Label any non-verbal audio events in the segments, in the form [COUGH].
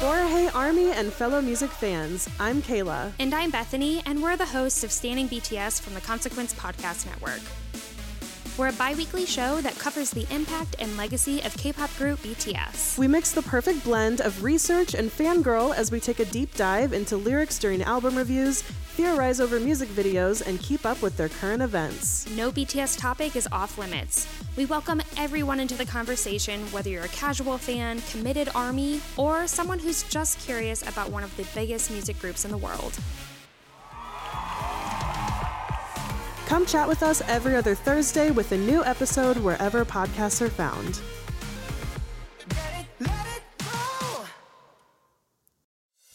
Borahae Army and fellow music fans, I'm Kayla. And I'm Bethany, and we're the hosts of Standing BTS from the Consequence Podcast Network. We're a bi weekly show that covers the impact and legacy of K pop group BTS. We mix the perfect blend of research and fangirl as we take a deep dive into lyrics during album reviews, theorize over music videos, and keep up with their current events. No BTS topic is off limits. We welcome everyone into the conversation, whether you're a casual fan, committed army, or someone who's just curious about one of the biggest music groups in the world. Come chat with us every other Thursday with a new episode wherever podcasts are found.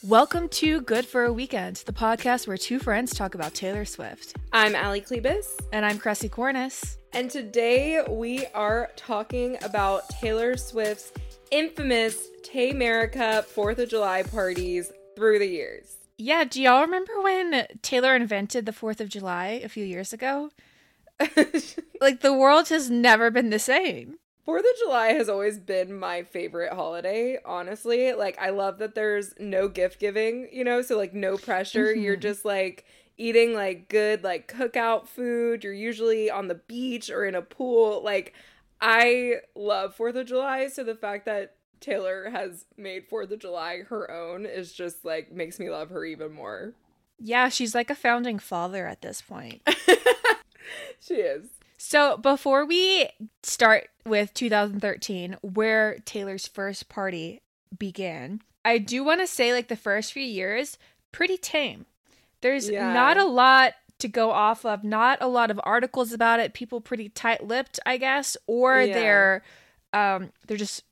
Welcome to Good for a Weekend, the podcast where two friends talk about Taylor Swift. I'm Ali Klebus, And I'm Kressie Cornice. and today we are talking about Taylor Swift's infamous Taymerica 4th of July parties through the years. Yeah, do y'all remember when Taylor invented the 4th of July a few years ago? [LAUGHS] Like, the world has never been the same. Fourth of July has always been my favorite holiday, honestly. Like, I love that there's no gift giving, you know, so like no pressure. Mm-hmm. You're just like eating like good, like cookout food. You're usually on the beach or in a pool. Like, I love Fourth of July, so the fact that Taylor has made Fourth of July her own is just like makes me love her even more. Yeah, she's like a founding father at this point. [LAUGHS] She is. So, before we start with 2013, where Taylor's first party began, I do want to say, like, the first few years, pretty tame. There's Yeah. not a lot to go off of, not a lot of articles about it. People pretty tight lipped, I guess, or Yeah. they're, um, they're just,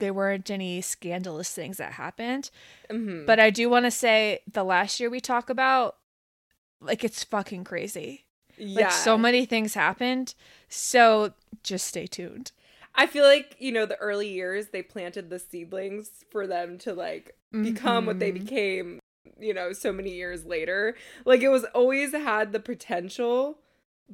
there weren't any scandalous things that happened. Mhm. But I do want to say the last year we talk about, like, it's fucking crazy. yeah. Like so many things happened. So just stay tuned. I feel like, you know, the early years they planted the seedlings for them to like become what they Mhm. became, you know, so many years later. Like it was always had the potential,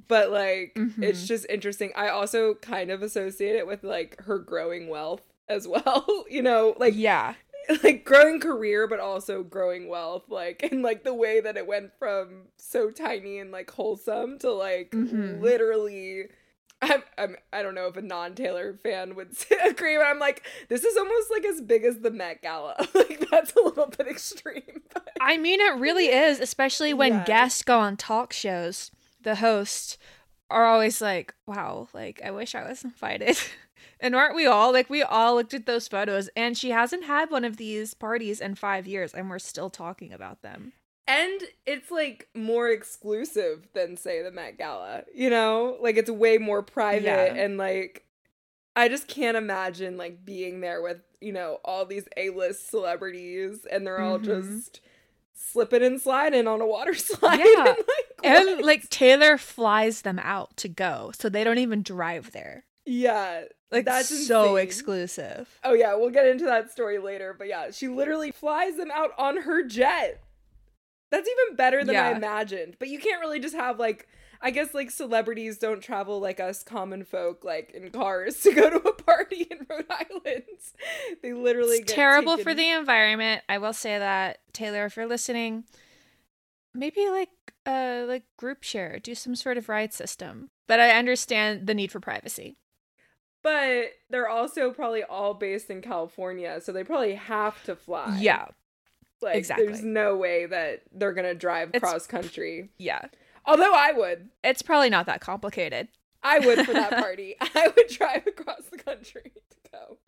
but like it's Mhm. just interesting. I also kind of associate it with like her growing wealth as well, [LAUGHS] you know, like yeah. like growing career but also growing wealth like and like the way that it went from so tiny and like wholesome to like Mhm. literally I'm, I'm I don't know if a non-Taylor fan would [LAUGHS] agree, but I'm like, this is almost like as big as the Met Gala. [LAUGHS] like that's a little bit extreme. But I mean, it really is, especially when Yeah. guests go on talk shows. The hosts are always like, wow, like, I wish I was invited. And aren't we all? Like, we all looked at those photos, and she hasn't had one of these parties in five years, and we're still talking about them. and it's like more exclusive than say the Met Gala, you know? Like it's way more private Yeah. and like I just can't imagine like being there with, you know, all these A-list celebrities and they're all Mhm. just slipping and sliding on a water [LAUGHS] slide. Yeah. and, like, And, like, Taylor flies them out to go, so they don't even drive there. Yeah, Like, That's so insane. exclusive. Oh yeah, we'll get into that story later, but yeah, she literally flies them out on her jet. That's even better than I imagined. But you can't really just have like I guess like celebrities don't travel like us common folk like in cars [LAUGHS] to go to a party in Rhode Island. They literally terrible for the environment. I will say that Taylor, if you're listening, maybe like uh like group share, do some sort of ride system. But I understand the need for privacy. But they're also probably all based in California, so they probably have to fly. Yeah, like exactly. there's no way that they're gonna drive It's- cross country. yeah. Although I would. It's probably not that complicated. I would for that [LAUGHS] party. I would drive across the country [LAUGHS] to go.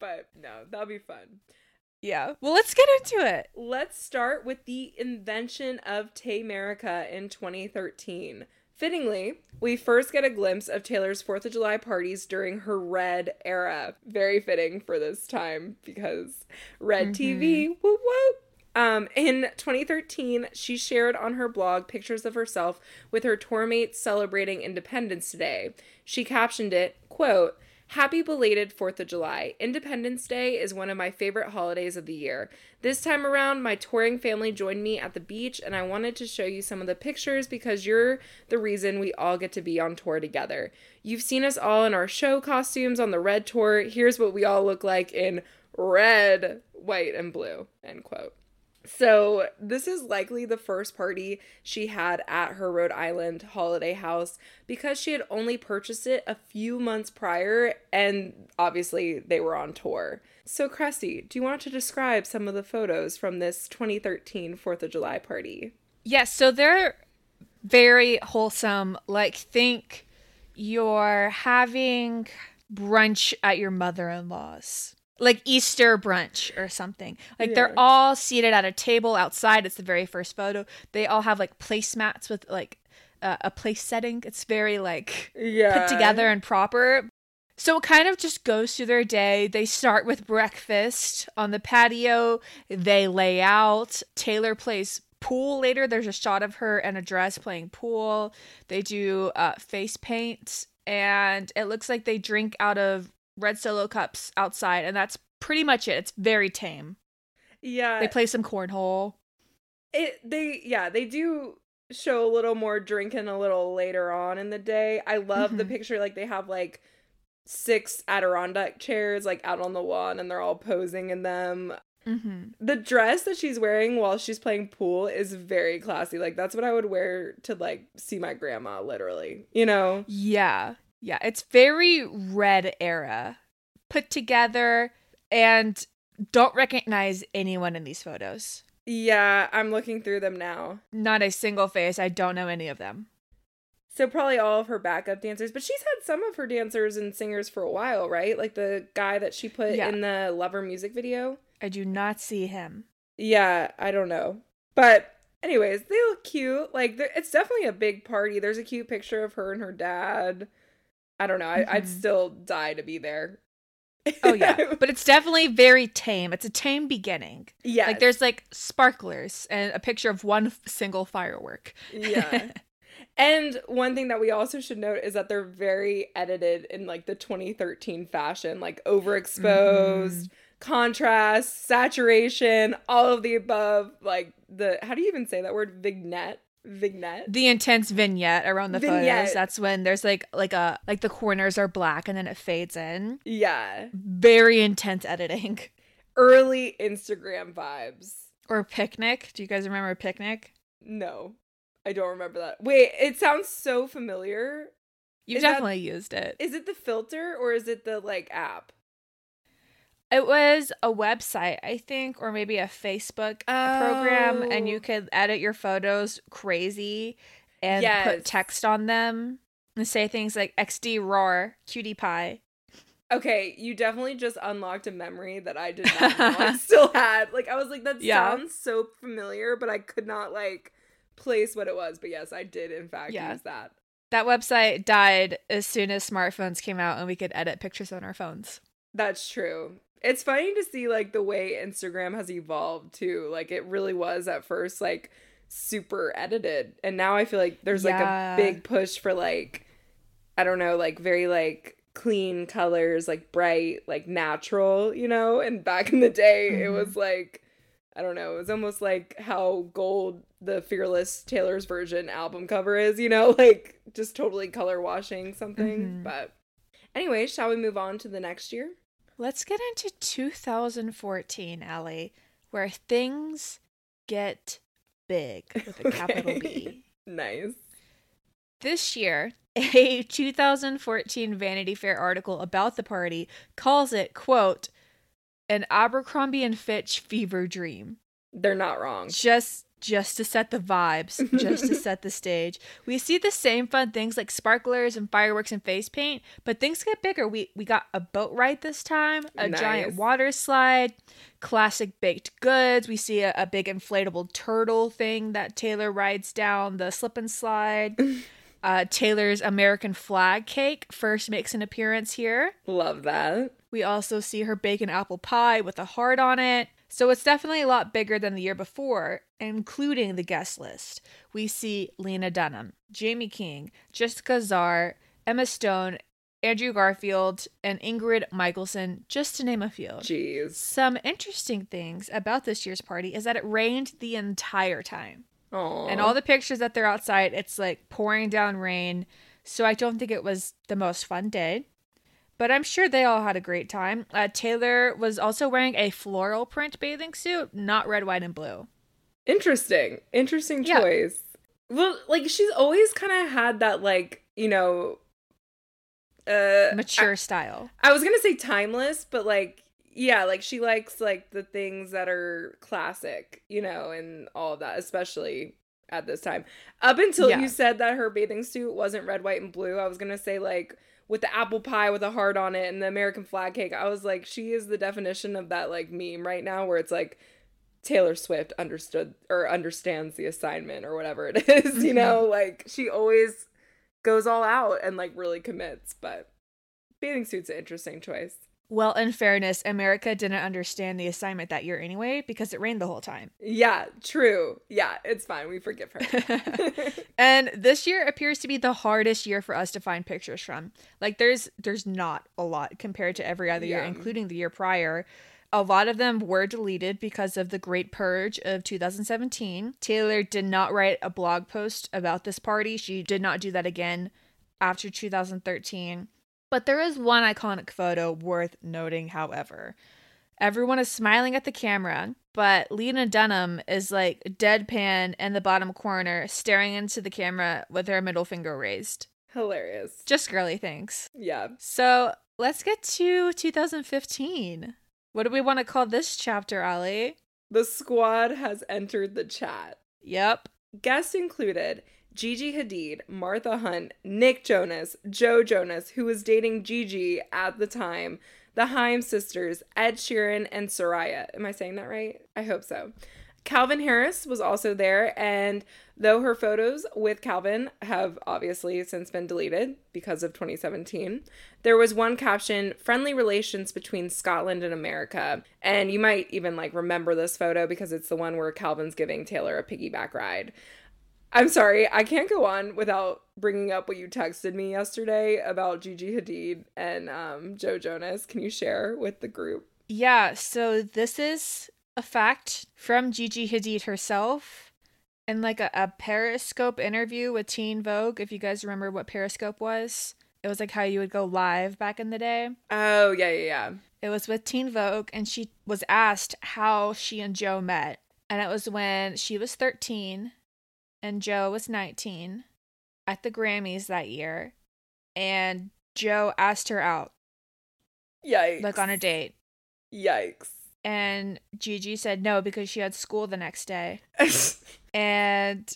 But no, that'll be fun. Yeah. Well, let's get into it. Let's start with the invention of Taymerica in 2013. Fittingly, we first get a glimpse of Taylor's 4th of July parties during her Red era. Very fitting for this time because Red TV, whoop whoop. Um, in 2013, she shared on her blog pictures of herself with her tour mates celebrating Independence Day. She captioned it, quote, Happy belated 4th of July. Independence Day is one of my favorite holidays of the year. This time around, my touring family joined me at the beach, and I wanted to show you some of the pictures because you're the reason we all get to be on tour together. You've seen us all in our show costumes on the red tour. Here's what we all look like in red, white, and blue. End quote. So, this is likely the first party she had at her Rhode Island holiday house because she had only purchased it a few months prior and obviously they were on tour. So, Kressie, do you want to describe some of the photos from this 2013 4th of July party? Yes, so they're very wholesome. Like, think you're having brunch at your mother in law's like Easter brunch or something. Like Yeah. they're all seated at a table outside. It's the very first photo. They all have like placemats with like uh, a place setting. It's very like Yeah. put together and proper. So it kind of just goes through their day. They start with breakfast on the patio. They lay out. Taylor plays pool later. There's a shot of her in a dress playing pool. They do uh, face paint, and it looks like they drink out of red solo cups outside, and that's pretty much it. It's very tame. Yeah. They play some cornhole. it they yeah, they do show a little more drinking a little later on in the day. I love the Mhm. picture like they have like six Adirondack chairs like out on the lawn and they're all posing in them. Mm-hmm. The dress that she's wearing while she's playing pool is very classy. Like that's what I would wear to like see my grandma literally. You know? Yeah. Yeah. It's very red era put together and don't recognize anyone in these photos. Yeah, I'm looking through them now. Not a single face. I don't know any of them. So probably all of her backup dancers, but she's had some of her dancers and singers for a while, right? Like the guy that she put Yeah. in the Lover music video. I do not see him. Yeah, I don't know. But anyways, they look cute. Like it's definitely a big party. There's a cute picture of her and her dad. I don't know. I, I'd Mhm. still die to be there. Oh yeah, [LAUGHS] but it's definitely very tame. It's a tame beginning. yeah. Like there's like sparklers and a picture of one single firework. yeah. [LAUGHS] And one thing that we also should note is that they're very edited in like the 2013 fashion, like overexposed, contrast, saturation, all of the above. Like the how do you even say that word? Vignette. Vignette. the intense vignette around the Vignette. photos. That's when there's like like a like the corners are black and then it fades in. Yeah. Very intense editing. Early Instagram vibes. Or picnic. Do you guys remember picnic? No. I don't remember that. Wait, it sounds so familiar. You've Is that- definitely used it. Is it the filter or is it the like app? It was a website, I think, or maybe a Facebook program, and you Oh. could edit your photos crazy and Yes. put text on them and say things like XD roar, cutie pie. Okay, you definitely just unlocked a memory that I did not know I [LAUGHS] still had. Like I was like, that Yeah. sounds so familiar, but I could not like place what it was. But yes, I did in fact Yeah. use that. That website died as soon as smartphones came out and we could edit pictures on our phones. That's true. It's funny to see like the way Instagram has evolved too. Like it really was at first like super edited. And now I feel like there's Yeah. like a big push for like I don't know, like very like clean colors, like bright, like natural, you know? And back in the day it Mhm. was like I don't know, it was almost like how gold the Fearless Taylor's version album cover is, you know, [LAUGHS] like just totally color washing something. Mhm. But anyway, shall we move on to the next year? Let's get into 2014, Ali, where things get big with a capital B. [LAUGHS] Nice. This year, a 2014 Vanity Fair article about the party calls it, quote, an Abercrombie and Fitch fever dream. They're not wrong. Just just to set the vibes, [LAUGHS] just to set the stage. We see the same fun things like sparklers and fireworks and face paint, but things get bigger. We we got a boat ride this time, a giant Nice. water slide, classic baked goods. We see a, a big inflatable turtle thing that Taylor rides down the slip and slide. [LAUGHS] Uh, Taylor's American flag cake first makes an appearance here. Love that. We also see her bake an apple pie with a heart on it. So it's definitely a lot bigger than the year before, including the guest list. We see Lena Dunham, Jaime King, Jessica Szohr, Emma Stone, Andrew Garfield, and Ingrid Michaelson, just to name a few. Jeez. Some interesting things about this year's party is that it rained the entire time. Aww. And all the pictures that they're outside, it's like pouring down rain. So I don't think it was the most fun day. But I'm sure they all had a great time. Uh, Taylor was also wearing a floral print bathing suit, not red, white, and blue. Interesting. Interesting Yeah. choice. Well, like she's always kind of had that like, you know, uh Mature style. I was going to say timeless, but like yeah, like she likes like the things that are classic, you know, and all of that, especially at this time. Up until Yeah. you said that her bathing suit wasn't red, white, and blue, I was going to say like with the apple pie with a heart on it and the American flag cake. I was like she is the definition of that like meme right now where it's like Taylor Swift understood or understands the assignment or whatever it [LAUGHS] is, you know, like she always goes all out and like really commits, but bathing suit's an interesting choice. Well, in fairness, America didn't understand the assignment that year anyway because it rained the whole time. Yeah, true. Yeah, it's fine. We forgive her. [LAUGHS] [LAUGHS] and this year appears to be the hardest year for us to find pictures from. Like there's there's not a lot compared to every other year, including the year prior. A lot of them were deleted because of the Great Purge of 2017. Taylor did not write a blog post about this party. She did not do that again after 2013. But there is one iconic photo worth noting, however. Everyone is smiling at the camera, but Lena Dunham is like deadpan in the bottom corner, staring into the camera with her middle finger raised. Hilarious. Just girly things. Yeah. So let's get to 2015. What do we want to call this chapter, Ali? The squad has entered the chat. Yep. Guests included Gigi Hadid, Martha Hunt, Nick Jonas, Joe Jonas, who was dating Gigi at the time, the Haim sisters, Ed Sheeran, and Serayah. Am I saying that right? I hope so. Calvin Harris was also there, and though her photos with Calvin have obviously since been deleted because of 2017, there was one caption friendly relations between Scotland and America. And you might even like remember this photo because it's the one where Calvin's giving Taylor a piggyback ride. I'm sorry, I can't go on without bringing up what you texted me yesterday about Gigi Hadid and um, Joe Jonas. Can you share with the group? Yeah, so this is a fact from Gigi Hadid herself in like a, a Periscope interview with Teen Vogue. If you guys remember what Periscope was, it was like how you would go live back in the day. Oh, yeah, yeah, yeah. It was with Teen Vogue, and she was asked how she and Joe met. And it was when she was 13 and Joe was 19 at the Grammys that year. And Joe asked her out, Yikes. like on a date. Yikes. And Gigi said no because she had school the next day. [LAUGHS] And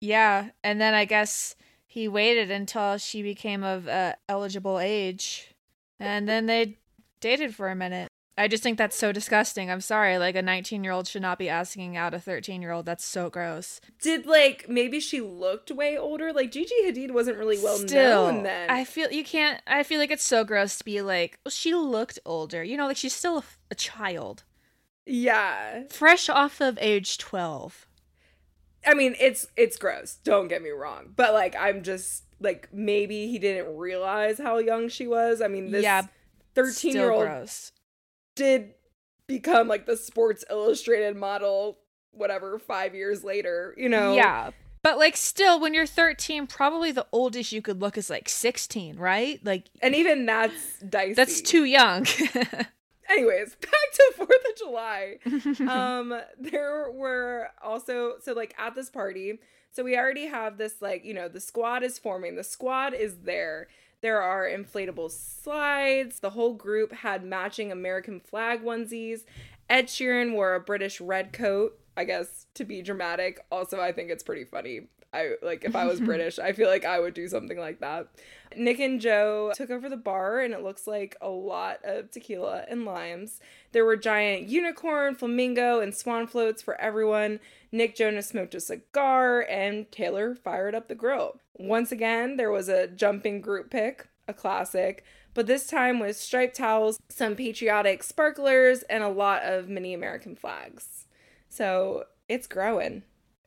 yeah, and then I guess he waited until she became of uh, eligible age. And then they dated for a minute. I just think that's so disgusting. I'm sorry. Like a 19 year old should not be asking out a 13 year old. That's so gross. Did like maybe she looked way older? Like Gigi Hadid wasn't really well still, known then. I feel you can't. I feel like it's so gross to be like, well, she looked older. You know, like she's still a, a child, yeah. fresh off of age 12. I mean, it's it's gross. Don't get me wrong. But like I'm just like maybe he didn't realize how young she was. I mean, this Yeah, 13 year Still old gross. Did become like the Sports Illustrated model whatever 5 years later, you know. Yeah. But like still when you're 13, probably the oldest you could look is like 16, right? Like And even that's dicey. that's too young. [LAUGHS] Anyways, back to 4th of July. [LAUGHS] um there were also so like at this party so we already have this like you know the squad is forming the squad is there there are inflatable slides. The whole group had matching american flag onesies. Ed sheeran wore a british red coat i guess to be dramatic. Also i think it's pretty funny. I like if i was [LAUGHS] british i feel like i would do something like that. Nick and joe took over the bar and it looks like a lot of tequila and limes. There were giant unicorn, flamingo, and swan floats for everyone. Nick Jonas smoked a cigar, and Taylor fired up the grill. Once again, there was a jumping group pick, a classic, but this time with striped towels, some patriotic sparklers, and a lot of mini American flags. So it's growing.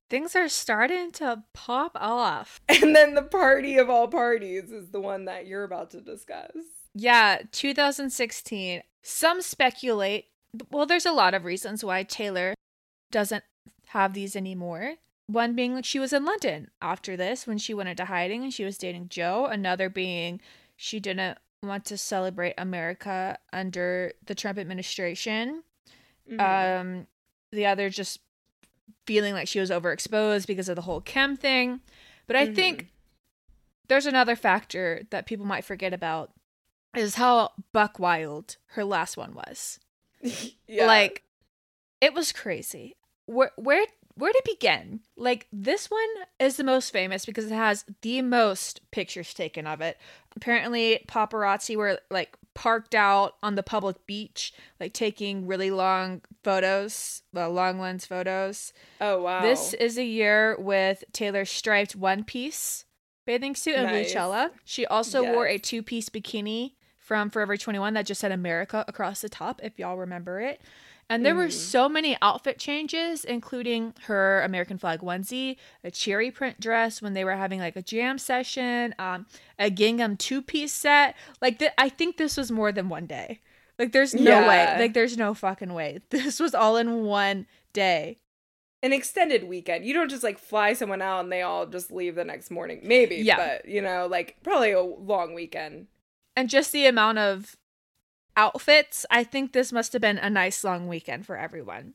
Things are starting to pop off. [LAUGHS] And then the party of all parties is the one that you're about to discuss. Yeah, 2016. Some speculate, well, there's a lot of reasons why Taylor doesn't have these anymore. One being that she was in London after this when she went into hiding and she was dating Joe. Another being she didn't want to celebrate America under the Trump administration. Mhm. Um, the other just feeling like she was overexposed because of the whole chem thing. But I think there's another factor that people might forget about is how buck wild her last one was. [LAUGHS] yeah. Like it was crazy. Where where where to begin? Like this one is the most famous because it has the most pictures taken of it. Apparently paparazzi were like parked out on the public beach like taking really long photos, well, long lens photos. oh wow. This is a year with Taylor's striped one piece bathing suit in Nice. Coachella. She also wore a two piece bikini from Forever 21 that just said America across the top, if y'all remember it. And there were Mhm. so many outfit changes, including her American flag onesie, a cherry print dress when they were having like a jam session, um, a gingham two piece set. Like, th- I think this was more than one day. Like, there's no way. Like, there's no fucking way. [LAUGHS] This was all in one day. an extended weekend. You don't just like fly someone out and they all just leave the next morning. Maybe, Yeah. but you know, like probably a long weekend. and just the amount of outfits, I think this must have been a nice long weekend for everyone.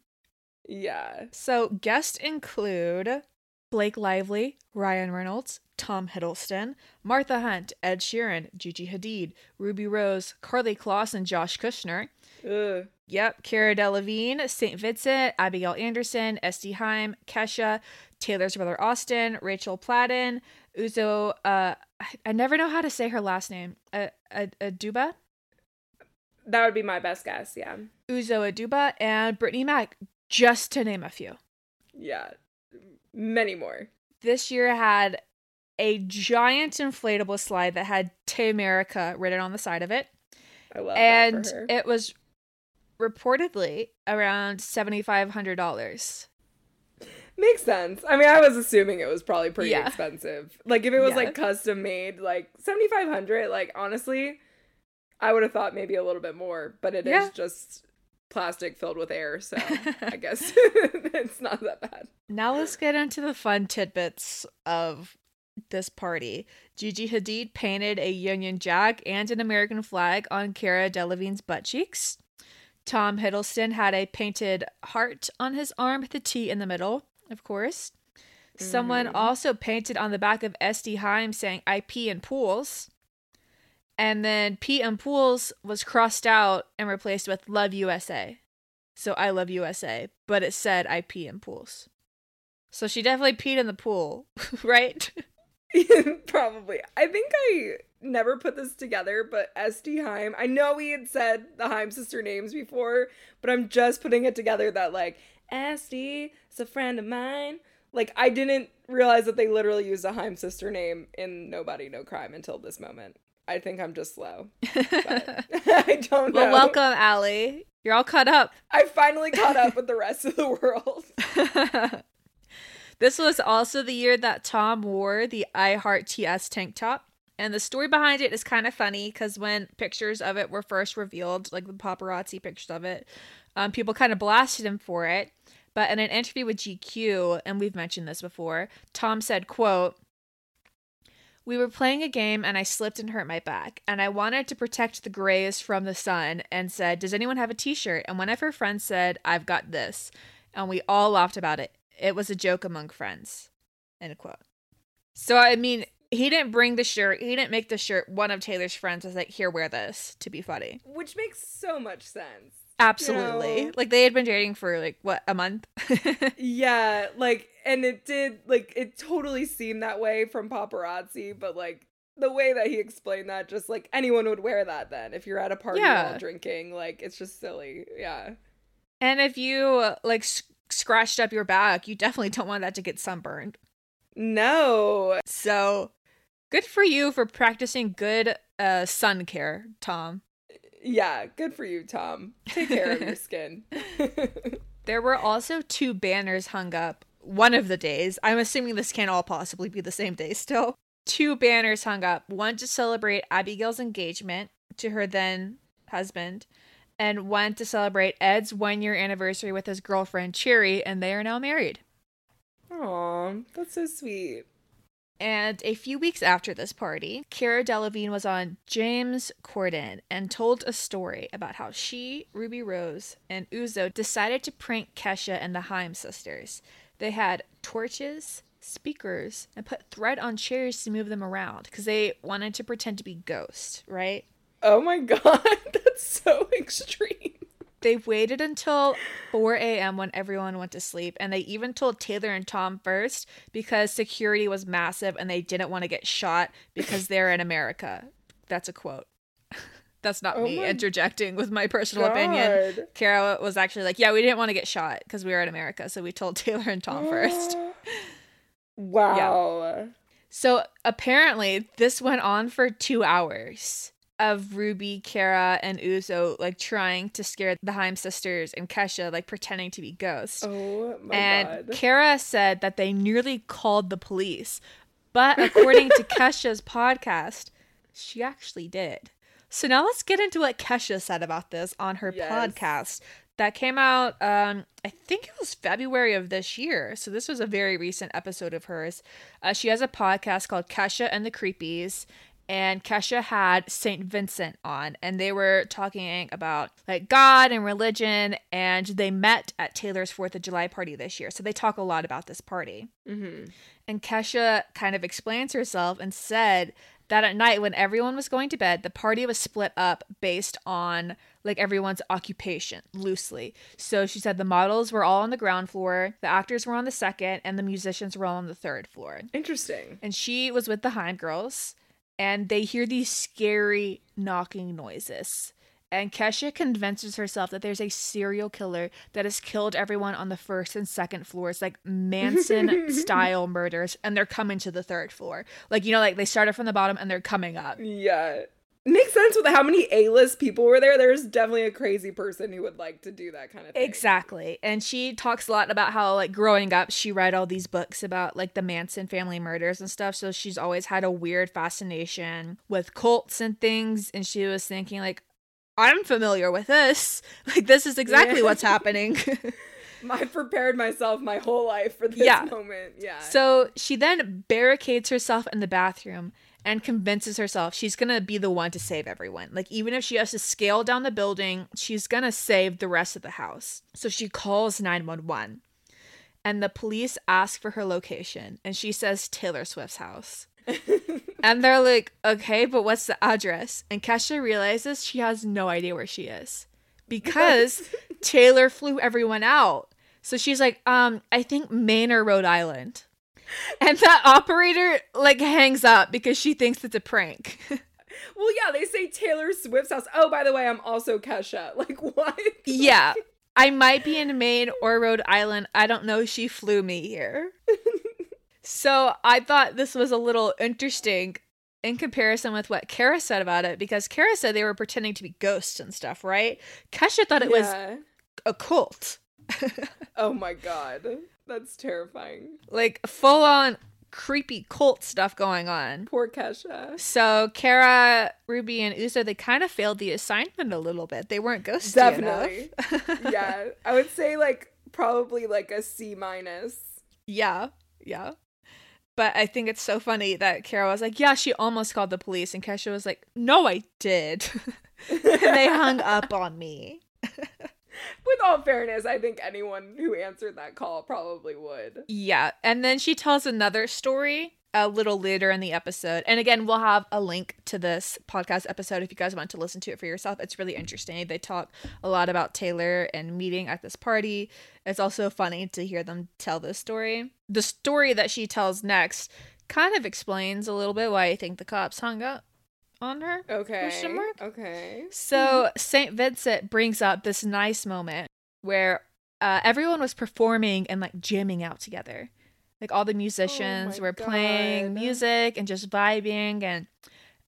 Yeah. So, guests include Blake Lively, Ryan Reynolds, Tom Hiddleston, Martha Hunt, Ed Sheeran, Gigi Hadid, Ruby Rose, Karlie Kloss, and Josh Kushner. Ugh. Yep, Cara Delevingne, St. Vincent, Abigail Anderson, Este Haim, Kesha, Taylor's brother Austin, Rachel Platten, Uzo. Uh, I, I never know how to say her last name. Uh, uh, Aduba, That would be my best guess. Yeah. Uzo Aduba, and Brittany Mack, just to name a few. Yeah. Many more. This year had a giant inflatable slide that had Taymerica written on the side of it, I love and that her. it was reportedly around seventy five hundred dollars. Makes sense. I mean, I was assuming it was probably pretty Yeah. expensive. Like if it was Yeah. like custom made, like 7500, like honestly, I would have thought maybe a little bit more, but it is Yeah. just plastic filled with air, so [LAUGHS] I guess [LAUGHS] it's not that bad. Now let's get into the fun tidbits of this party. Gigi Hadid painted a Union Jack and an American flag on Cara Delevingne's butt cheeks. Tom Hiddleston had a painted heart on his arm with a T in the middle, of course. Someone Mhm. also painted on the back of Este Haim saying I pee in pools. And then P in pools was crossed out and replaced with Love USA. So I love USA, but it said I pee in pools. So she definitely peed in the pool, [LAUGHS] right? [LAUGHS] Probably. I think I never put this together, but Este Haim. I know we had said the Haim sister names before, but I'm just putting it together that like Este is a friend of mine. Like I didn't realize that they literally used a Haim sister name in Nobody No Crime until this moment. I think I'm just slow. [LAUGHS] [LAUGHS] I don't know. well, welcome, Ali. You're all caught up. I finally caught up with the rest of the world. [LAUGHS] this was also the year that Tom wore the I Heart TS tank top. And the story behind it is kind of funny because when pictures of it were first revealed, like the paparazzi pictures of it, um, people kind of blasted him for it. But in an interview with GQ, and we've mentioned this before, Tom said, quote, we were playing a game and I slipped and hurt my back. And I wanted to protect the grays from the sun and said, Does anyone have a t shirt? And one of her friends said, I've got this. And we all laughed about it. It was a joke among friends. End quote. So, I mean, he didn't bring the shirt. He didn't make the shirt. One of Taylor's friends was like, Here, wear this to be funny. Which makes so much sense. Absolutely. know- Like, they had been dating for like, what, a month? [LAUGHS] Yeah, like, and it did, like, it totally seemed that way from paparazzi, but like, the way that he explained that, just like anyone would wear that then. If you're at a party Yeah. while drinking, like, it's just silly. Yeah. and if you like s- scratched up your back, you definitely don't want that to get sunburned. No. So good for you for practicing good uh, sun care, Tom. Yeah, good for you, Tom. Take care of your [LAUGHS] skin. [LAUGHS] There were also two banners hung up one of the days, I'm assuming this can't all possibly be the same day still, two banners hung up one to celebrate Abigail's engagement to her then husband, and one to celebrate Ed's one year anniversary with his girlfriend Cherry, and they are now married. Aw, that's so sweet. And a few weeks after this party, Cara Delevingne was on James Corden and told a story about how she, Ruby Rose, and Uzo decided to prank Kesha and the Haim sisters. They had torches, speakers, and put thread on chairs to move them around because they wanted to pretend to be ghosts, right? Oh my [LAUGHS] god, that's so [LAUGHS] extreme. They waited until 4 a.m. when everyone went to sleep, and they even told Taylor and Tom first because security was massive and they didn't want to get shot because [LAUGHS] they're in America. That's a quote. [LAUGHS] That's not Oh me interjecting with my personal opinion. God. Cara was actually like, Yeah, we didn't want to get shot because we were in America, so we told [LAUGHS] Taylor and Tom first. [GASPS] Wow. So apparently, this went on for two hours of Ruby, Cara, and Uzo like trying to scare the Haim sisters and Kesha, like pretending to be ghosts. Oh my and god. Cara said that they nearly called the police, but according to [LAUGHS] Kesha's podcast, she actually did. So now let's get into what Kesha said about this on her Yes. podcast that came out um I think it was February of this year. So this was a very recent episode of hers. Uh, she has a podcast called Kesha and the Creepies and Kesha had St. Vincent on and they were talking about like God and religion and they met at Taylor's 4th of July party this year. So they talk a lot about this party. mm-hmm. And Kesha kind of explains herself and said that at night when everyone was going to bed, the party was split up based on like everyone's occupation loosely. So she said the models were all on the ground floor, the actors were on the second, and the musicians were all on the third floor. Interesting. And she was with the Haim girls, and they hear these scary knocking noises. And Kesha convinces herself that there's a serial killer that has killed everyone on the first and second floors, like Manson [LAUGHS] style murders, and they're coming to the third floor. Like, you know, like they started from the bottom and they're coming up. Yeah. Makes sense with how many A-list people were there. There's definitely a crazy person who would like to do that kind of thing. Exactly. And she talks a lot about how, like, growing up, she read all these books about, like, the Manson family murders and stuff. So she's always had a weird fascination with cults and things. And she was thinking, like, I'm familiar with this. [LAUGHS] Like, this is exactly Yeah. what's happening. [LAUGHS] [LAUGHS] I prepared myself my whole life for this Yeah. moment. Yeah. so she then barricades herself in the bathroom and convinces herself she's gonna be the one to save everyone. Like, even if she has to scale down the building, she's gonna save the rest of the house. So she calls 911 and the police ask for her location and she says Taylor Swift's house. [LAUGHS] and they're like, okay, but what's the address? And Kesha realizes she has no idea where she is because [LAUGHS] Taylor flew everyone out. So she's like, um, I think Maine or Rhode Island. [LAUGHS] And that operator like hangs up because she thinks it's a prank. [LAUGHS] well, yeah, they say Taylor Swift's house. Oh, by the way, I'm also Kesha. [LAUGHS] Like, what? yeah. I might be in Maine or Rhode Island. I don't know. She flew me here. so I thought this was a little interesting in comparison with what Cara said about it because Cara said they were pretending to be ghosts and stuff, right? Kesha thought it was a cult. Oh my god. That's terrifying. like full on creepy cult stuff going on. Poor Kesha. So Cara, Ruby, and Uzo, they kind of failed the assignment a little bit. They weren't ghosty Definitely. enough. [LAUGHS] yeah. I would say like probably like a C minus. yeah, yeah. But I think it's so funny that Cara was like, "Yeah, she almost called the police," and Kesha was like, "No, I did." [LAUGHS] and they hung up on me. [LAUGHS] With all fairness, I think anyone who answered that call probably would. Yeah, and then she tells another story a little later in the episode. And again, we'll have a link to this podcast episode if you guys want to listen to it for yourself. It's really interesting. They talk a lot about Taylor and meeting at this party. It's also funny to hear them tell this story. The story that she tells next kind of explains a little bit why I think the cops hung up on her. Okay. Question mark? Okay. So St. Vincent brings up this nice moment where uh, everyone was performing and like jamming out together. Like all the musicians my were playing music and just vibing and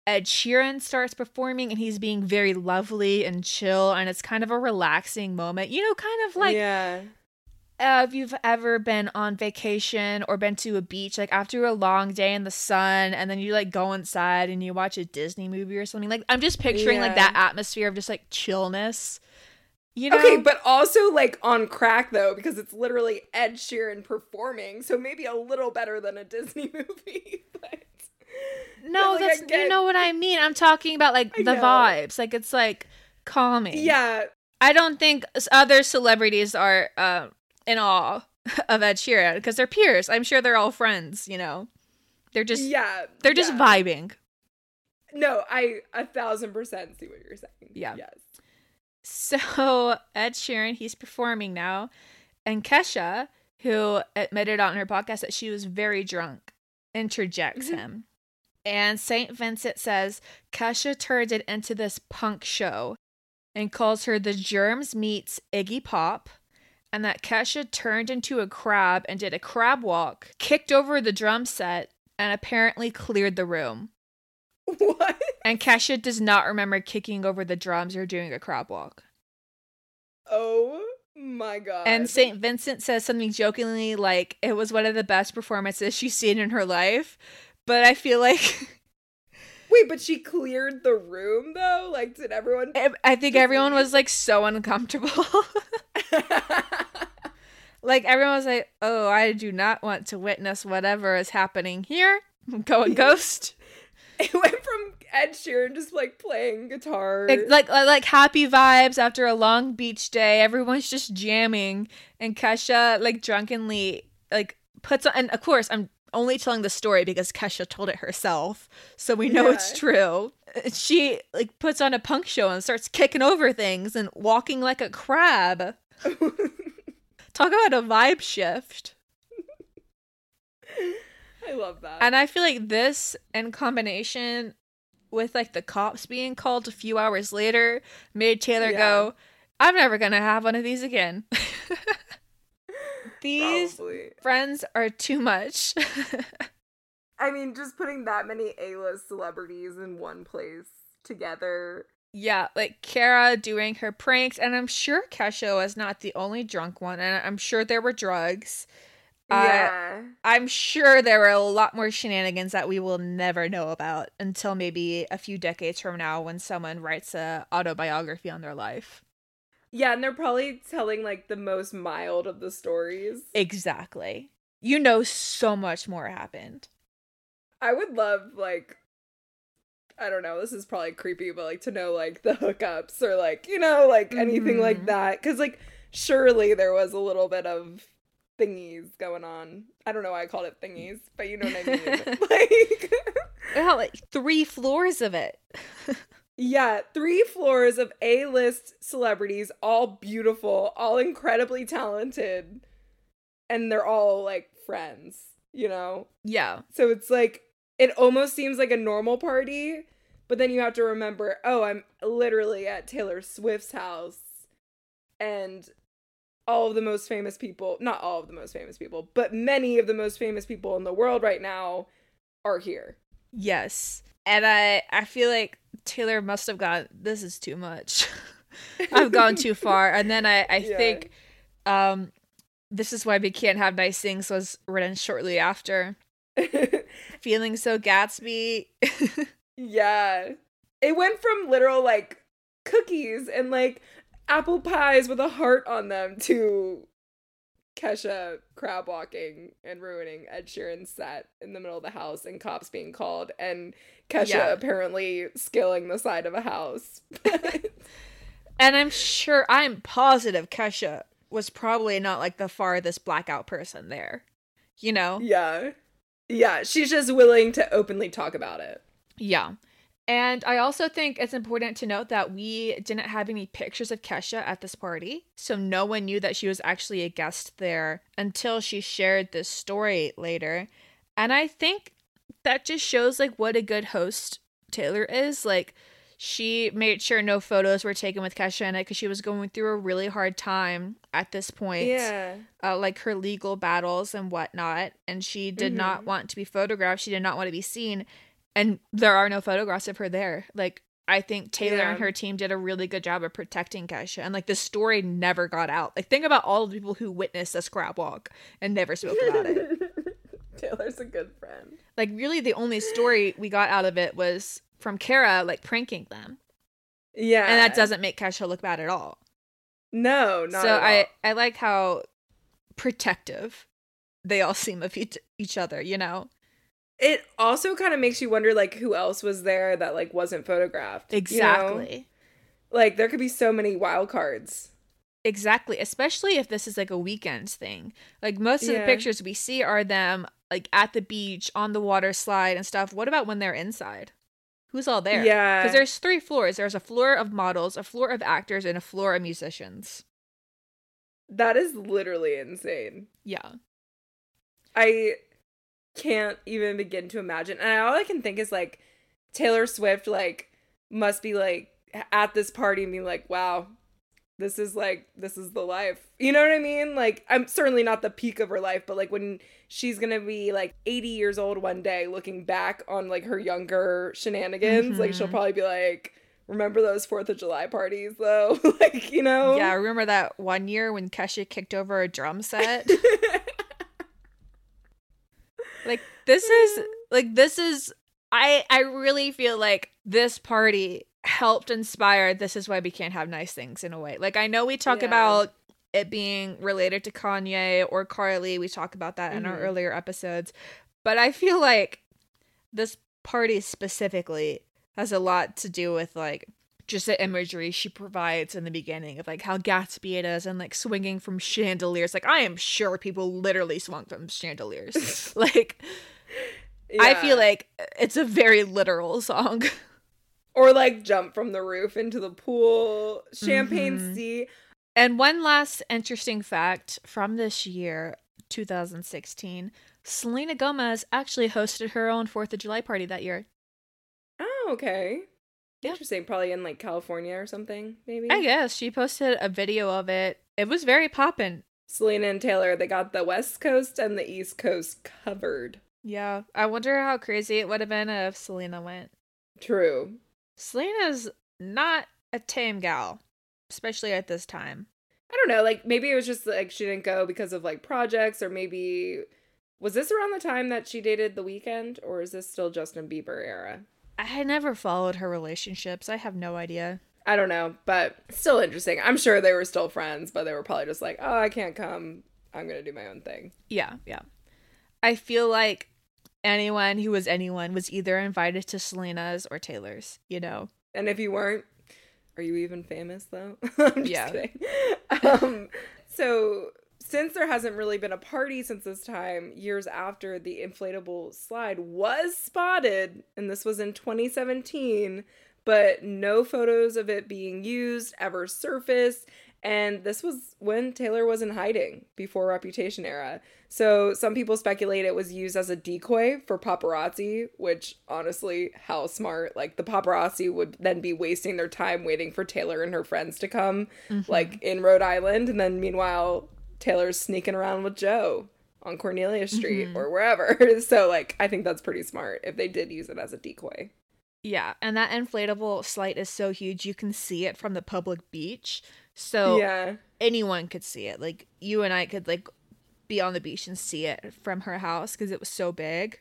Ed Sheeran starts performing and he's being very lovely and chill and it's kind of a relaxing moment. You know, kind of like yeah. Uh, if you've ever been on vacation or been to a beach, like after a long day in the sun, and then you like go inside and you watch a Disney movie or something. Like I'm just picturing like that atmosphere of just like chillness. You know? Okay, but also like on crack though, because it's literally Ed Sheeran performing, so maybe a little better than a [LAUGHS] Disney movie. [LAUGHS] but no, but, like, that's you know what I mean. I'm talking about like the vibes. Like it's like calming. yeah, I don't think other celebrities are uh, in awe [LAUGHS] of Ed Sheeran because they're peers. I'm sure they're all friends. You know, they're just yeah, they're just yeah. vibing. No, I a thousand percent see what you're saying. Yeah. Yes. So [LAUGHS] Ed Sheeran, he's performing now, and Kesha, who admitted on her podcast that she was very drunk, interjects Mhm. him. And St. Vincent says Kesha turned it into this punk show and calls her the Germs meets Iggy Pop, and that Kesha turned into a crab and did a crab walk, kicked over the drum set, and apparently cleared the room. What? And Kesha does not remember kicking over the drums or doing a crab walk. Oh my god. And St. Vincent says something jokingly like it was one of the best performances she's seen in her life. But I feel like [LAUGHS] Wait, but she cleared the room though? Like did everyone I think everyone was like so uncomfortable. [LAUGHS] like everyone was like, "Oh, I do not want to witness whatever is happening here." I'm going [LAUGHS] ghost. It went from Ed Sheeran just like playing guitar. Like, like like happy vibes after a long beach day. Everyone's just jamming, and Kesha like drunkenly like puts on. And of course, I'm only telling the story because Kesha told it herself, so we know it's true. She like puts on a punk show and starts kicking over things and walking like a crab. [LAUGHS] Talk about a vibe shift. I love that. And I feel like this in combination with like the cops being called a few hours later made Taylor Yeah. go, I'm never gonna have one of these again. [LAUGHS] these Probably. friends are too much. [LAUGHS] I mean, just putting that many A-list celebrities in one place together. yeah, like Cara doing her pranks, and I'm sure Kesha was not the only drunk one, and I'm sure there were drugs. Uh, Yeah. I'm sure there were a lot more shenanigans that we will never know about until maybe a few decades from now when someone writes a autobiography on their life. Yeah, and they're probably telling like the most mild of the stories. Exactly. You know so much more happened. I would love like I don't know, this is probably creepy, but like to know like [LAUGHS] the hookups or like, you know, like anything Mhm. like that. Cause like surely there was a little bit of thingies going on. I don't know why I called it thingies, but you know what I mean. [LAUGHS] [LAUGHS] like Yeah, like three floors of it. Yeah, three floors of A-list celebrities, all beautiful, all incredibly talented, and they're all like friends, you know? Yeah. So it's like it almost seems like a normal party, but then you have to remember, oh, I'm literally at Taylor Swift's house and all of the most famous people, not all of the most famous people, but many of the most famous people in the world right now are here. Yes. And I I feel like Taylor must have gone this is too much. [LAUGHS] I've gone too [LAUGHS] far. And then I I Yeah. think um this is why we can't have nice things was written shortly after. [LAUGHS] Feeling so Gatsby. Yeah. It went from literal like cookies and like apple pies with a heart on them to Kesha crab walking and ruining Ed Sheeran's set in the middle of the house and cops being called and Kesha Yeah. apparently skilling the side of a house. [LAUGHS] and I'm sure I'm positive Kesha was probably not like the farthest blackout person there. You know? yeah. Yeah, she's just willing to openly talk about it. Yeah. And I also think it's important to note that we didn't have any pictures of Kesha at this party. So no one knew that she was actually a guest there until she shared this story later. And I think that just shows like what a good host Taylor is. Like she made sure no photos were taken with Kesha in it because she was going through a really hard time at this point Yeah. uh, like her legal battles and whatnot, and she did not Mhm. want to be photographed. She did not want to be seen, and there are no photographs of her there. Like I think Taylor Yeah. and her team did a really good job of protecting Kesha, and like the story never got out. Like think about all the people who witnessed the scrap walk and never spoke about it. [LAUGHS] Taylor's a good friend. Like really, the only story we got out of it was from Cara like pranking them, Yeah. and that doesn't make Kesha look bad at all. No, not so at I. I like how protective they all seem of each, each other. You know It also kind of makes you wonder like who else was there that like wasn't photographed. you know? exactly. Like there could be so many wild cards. Exactly, especially if this is like a weekends thing. Like most of the pictures we see are them like at the beach on the water slide and stuff. What about when they're inside? Who's all there? Yeah. Because there's three floors. There's a floor of models, a floor of actors, and a floor of musicians. That is literally insane. Yeah. I can't even begin to imagine. And all I can think is like Taylor Swift like must be like at this party and being like, wow, this is like this is the life. You know what I mean? Like I'm certainly not the peak of her life, but like when she's gonna be like 80 years old one day looking back on like her younger shenanigans, like she'll Mhm. probably be like, Remember those Fourth of July parties though? [LAUGHS] like, you know? Yeah, remember that one year when Kesha kicked over a drum set? [LAUGHS] like this is like this is I I really feel like this party helped inspire this is why we can't have nice things in a way. Like I know we talk Yeah. about it being related to Kanye or Karlie. We talk about that in our Mhm. earlier episodes. But I feel like this party specifically has a lot to do with like just the imagery she provides in the beginning of like how Gatsby it is and like swinging from chandeliers. Like I am sure people literally swung from chandeliers. [LAUGHS] [LAUGHS] like I feel like it's a very literal song. [LAUGHS] or like jump from the roof into the pool, champagne Mhm. sea. And one last interesting fact from this year, 2016, Selena Gomez actually hosted her own 4th of July party that year. Oh, okay. Yeah. Interesting. Probably in like California or something, maybe. I guess she posted a video of it. It was very poppin'. Selena and Taylor, they got the West Coast and the East Coast covered. Yeah, I wonder how crazy it would have been if Selena went. True. Selena's not a tame gal, especially at this time. I don't know. Like maybe it was just like she didn't go because of like projects, or maybe was this around the time that she dated The Weeknd, or is this still Justin Bieber era? I had never followed her relationships. I have no idea. I don't know, but still interesting. I'm sure they were still friends, but they were probably just like, oh, I can't come. I'm gonna do my own thing. Yeah, yeah. I feel like anyone who was anyone was either invited to Selena's or Taylor's, you know? And if you weren't, are you even famous though? [LAUGHS] I'm just Yeah. kidding. [LAUGHS] Um, so since there hasn't really been a party since this time, years after the inflatable slide was spotted, and this was in 2017, but no photos of it being used ever surfaced. And this was when Taylor was in hiding before Reputation era. So some people speculate it was used as a decoy for paparazzi, which honestly, how smart. Like the paparazzi would then be wasting their time waiting for Taylor and her friends to come, mm-hmm. like in Rhode Island. And then meanwhile, Taylor's sneaking around with Joe on Cornelia Street mm-hmm. or wherever. [LAUGHS] so like I think that's pretty smart if they did use it as a decoy. Yeah, and that inflatable slide is so huge you can see it from the public beach. So yeah. anyone could see it. Like you and I could like be on the beach and see it from her house because it was so big.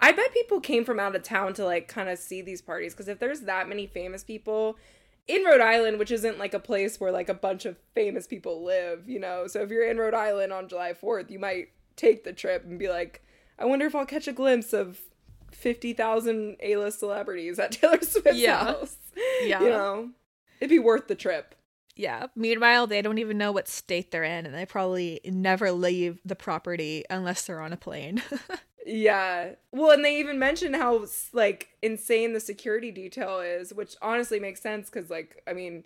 I bet people came from out of town to like kind of see these parties because if there's that many famous people in Rhode Island, which isn't like a place where like a bunch of famous people live, you know, so if you're in Rhode Island on July 4th, you might take the trip and be like, I wonder if I'll catch a glimpse of 50,000 A list celebrities at [LAUGHS] Taylor Swift's Yeah. house. [LAUGHS] Yeah. You know, it'd be worth the trip. Yeah. Meanwhile, they don't even know what state they're in, and they probably never leave the property unless they're on a plane. [LAUGHS] Yeah. Well, and they even mentioned how like insane the security detail is, which honestly makes sense because, like, I mean,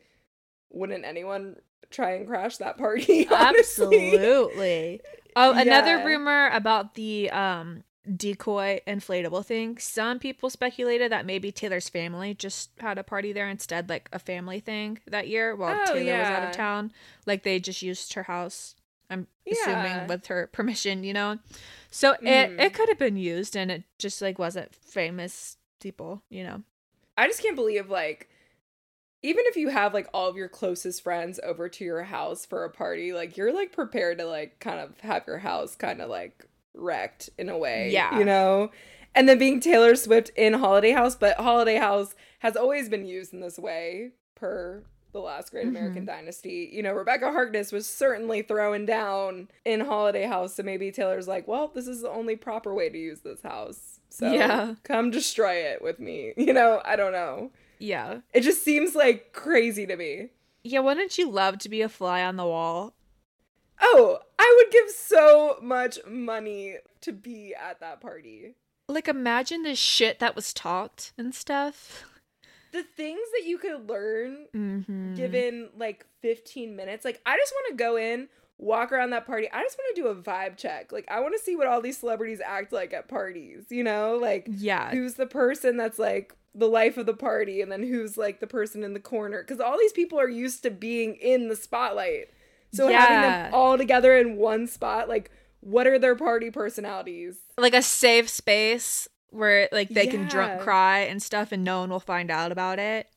wouldn't anyone try and crash that party? [LAUGHS] honestly? Absolutely. Oh, another Yeah. rumor about the um decoy inflatable thing. Some people speculated that maybe Taylor's family just had a party there instead, like a family thing that year while Oh, Taylor was out of town. Like they just used her house. I'm Yeah. assuming with her permission, you know. So it Mhm. it could have been used, and it just like wasn't famous people, you know. I just can't believe like even if you have like all of your closest friends over to your house for a party, like you're like prepared to like kind of have your house kind of like wrecked in a way. Yeah. You know? And then being Taylor Swift in Holiday House, but Holiday House has always been used in this way per the last great American mm-hmm. dynasty. You know, Rebecca Harkness was certainly throwing down in Holiday House, so maybe Taylor's like, well, this is the only proper way to use this house. So Yeah. come destroy it with me. [LAUGHS] You know, I don't know. Yeah. It just seems like crazy to me. Yeah, wouldn't you love to be a fly on the wall? Oh, I would give so much money to be at that party. Like imagine the shit that was talked and stuff. The things that you could learn Mm-hmm. given like 15 minutes. Like, I just want to go in, walk around that party. I just want to do a vibe check. Like, I want to see what all these celebrities act like at parties, you know? Like, Yeah. who's the person that's like the life of the party and then who's like the person in the corner because all these people are used to being in the spotlight so having them all together in one spot like what are their party personalities Like a safe space where like they can drunk cry and stuff and no one will find out about it.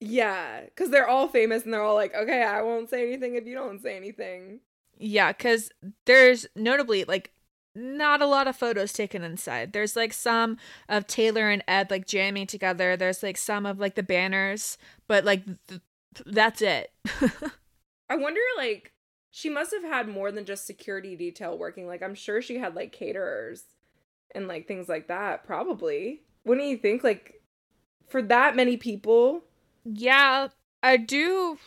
yeah because they're all famous and they're all like okay i won't say anything if you don't say anything Yeah, because there's notably like not a lot of photos taken inside. There's like some of Taylor and Ed like jamming together. There's like some of like the banners, but like th- that's it. [LAUGHS] i wonder like she must have had more than just security detail working like i'm sure she had like caterers and like things like that probably wouldn't you think like for that many people yeah, I do.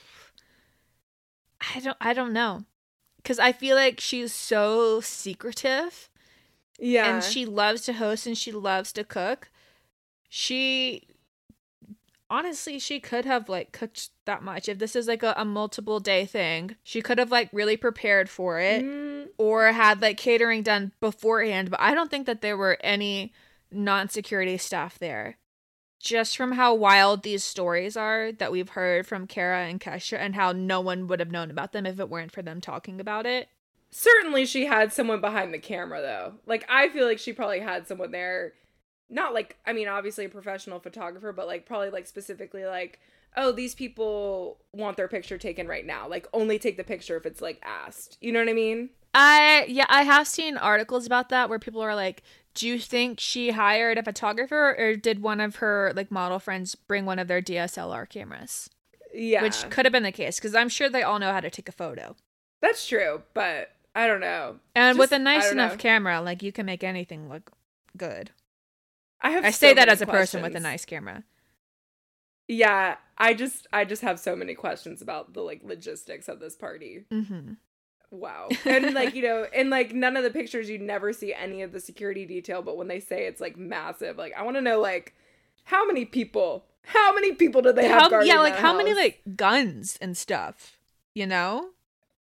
I don't. I don't know, because I feel like she's so secretive. yeah and she loves to host and she loves to cook. She honestly, she could have like cooked that much. If this is like a, a multiple day thing, she could have like really prepared for it Mm, or had like catering done beforehand. But I don't think that there were any non security staff there. Just from how wild these stories are that we've heard from Cara and Kesha, and how no one would have known about them if it weren't for them talking about it. certainly she had someone behind the camera though like i feel like she probably had someone there not like i mean obviously a professional photographer but like probably like specifically like oh these people want their picture taken right now like only take the picture if it's like asked you know what i mean I yeah, I have seen articles about that where people are like, "Do you think she hired a photographer or did one of her like model friends bring one of their DSLR cameras?" yeah Which could have been the case because I'm sure they all know how to take a photo. that's true but i don't know And with a nice enough know. camera, like you can make anything look good. I have I so say that as a person with a nice camera. yeah i just i just have so many questions about the like logistics of this party Mm-hmm. Wow. [LAUGHS] And like, you know, in like none of the pictures you never see any of the security detail, but when they say it's like massive, like I want to know like how many people, how many people do they have How, yeah, like how many like guns and stuff, you know?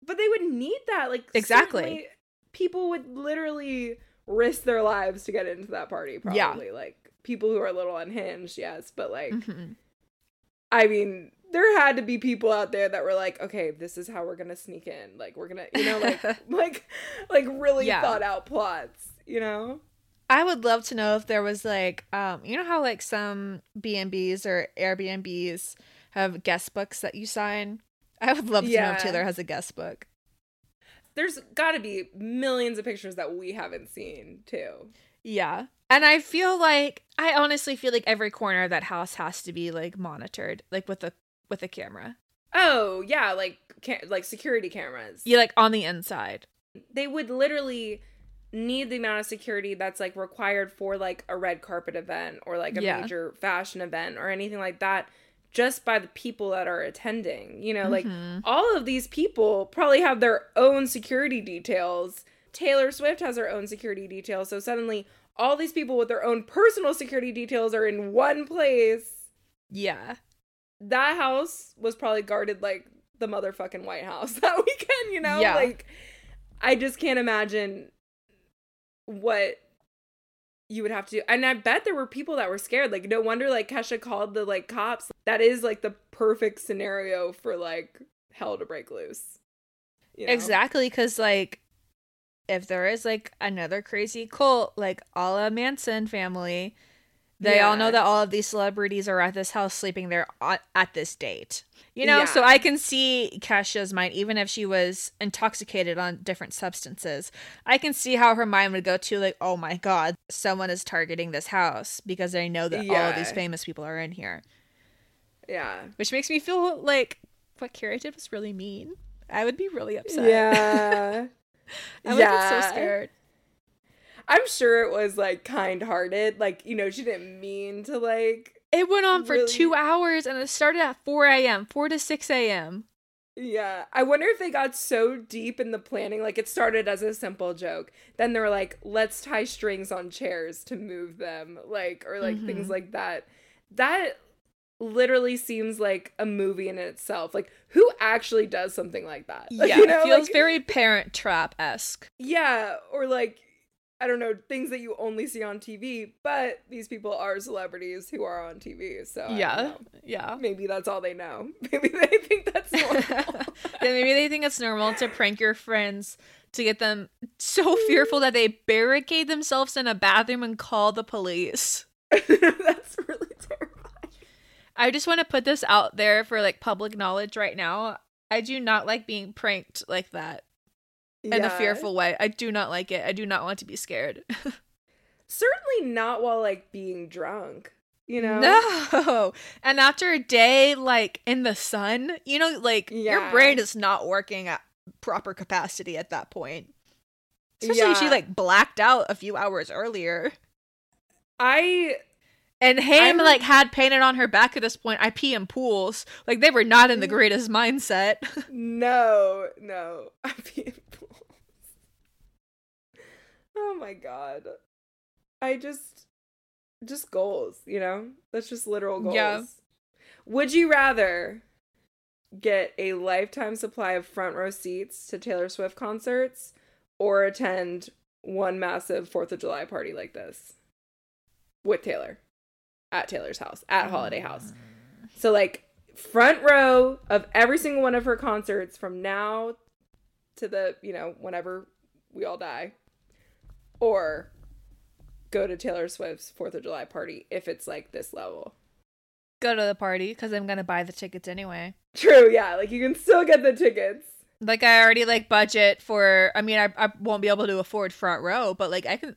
But they would need that like Exactly. People would literally risk their lives to get into that party Yeah. probably. Like people who are a little unhinged, yes, but like Mhm. I mean, there had to be people out there that were like, okay, this is how we're gonna sneak in. Like we're gonna, you know, like [LAUGHS] [LAUGHS] like like really Yeah. thought out plots. You know? I would love to know if there was like, um, you know how like some B and B's or Airbnbs have guest books that you sign. I would love to know if Taylor has a guest book. There's got to be millions of pictures that we haven't seen too. Yeah, and I feel like I honestly feel like every corner of that house has to be like monitored, like with a with a camera. Oh yeah, like ca- like security cameras. Yeah, like on the inside. They would literally need the amount of security that's like required for like a red carpet event or like a Yeah. major fashion event or anything like that just by the people that are attending. You know, like Mhm. all of these people probably have their own security details. Taylor Swift has her own security details. So suddenly all these people with their own personal security details are in one place. Yeah. That house was probably guarded like the motherfucking White House [LAUGHS] that weekend, you know? Yeah. Like I just can't imagine what you would have to. And I bet there were people that were scared. Like no wonder like Kesha called the like cops. That is like the perfect scenario for like hell to break loose. You know? Exactly, because like if there is like another crazy cult, like a la Manson family, They all know that all of these celebrities are at this house sleeping there at this date. You know, so I can see Kesha's mind, even if she was intoxicated on different substances. I can see how her mind would go to, like, oh my god, someone is targeting this house because they know that all of these famous people are in here. Yeah. Which makes me feel like what Carrie did was really mean. I would be really upset. Yeah. [LAUGHS] I would get so scared. I'm sure it was like kind hearted. Like, you know, she didn't mean to like It went on for Really? two hours and it started at 4 a.m., 4 to 6 a.m. Yeah. I wonder if they got so deep in the planning. Like, it started as a simple joke. Then they were like, let's tie strings on chairs to move them. Like, or like things Mhm. like that. That literally seems like a movie in itself. Like, who actually does something like that? [LAUGHS] Yeah, you know, it feels like- very parent trap esque. Yeah. Or like, I don't know, things that you only see on TV, but these people are celebrities who are on TV. So, I Yeah, yeah. Maybe that's all they know. [LAUGHS] Maybe they think that's [LAUGHS] normal. Then maybe they think it's normal to prank your friends to get them so [LAUGHS] fearful that they barricade themselves in a bathroom and call the police. that's really terrifying. I just want to put this out there for like public knowledge right now. I do not like being pranked like that in a fearful way. I do not like it. I do not want to be scared. [LAUGHS] Certainly not while like being drunk. You know? No. And after a day like in the sun, you know, like your brain is not working at proper capacity at that point. Especially if she like blacked out a few hours earlier. I And Haim I'm- like had painted on her back at this point. I pee in pools. Like they were not in the Mm. greatest mindset. [LAUGHS] no, no. I'm being fools. Oh my god. I just just goals, you know? That's just literal goals. Yeah. Would you rather get a lifetime supply of front row seats to Taylor Swift concerts or attend one massive 4th of July party like this with Taylor at Taylor's house, at Holiday House? Mm. So like front row of every single one of her concerts from now to the, you know, whenever we all die. Or go to Taylor Swift's 4th of July party if it's like this level. Go to the party because I'm gonna buy the tickets anyway. True, yeah, like you can still get the tickets. Like I already like budget for. I mean, I I won't be able to afford front row, but like I can.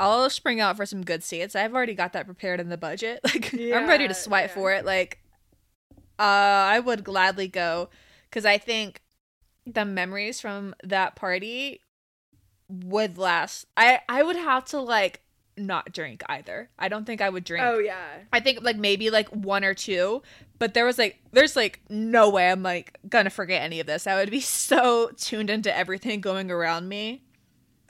I'll spring out for some good seats. I've already got that prepared in the budget. [LAUGHS] Like I'm ready to swipe yeah. for it. Like, uh, I would gladly go because I think the memories from that party would last. I I would have to like not drink either. I don't think I would drink. Oh yeah. I think like maybe like one or two, but there was like there's like no way I'm like gonna forget any of this. I would be [LAUGHS] so tuned into everything going around me.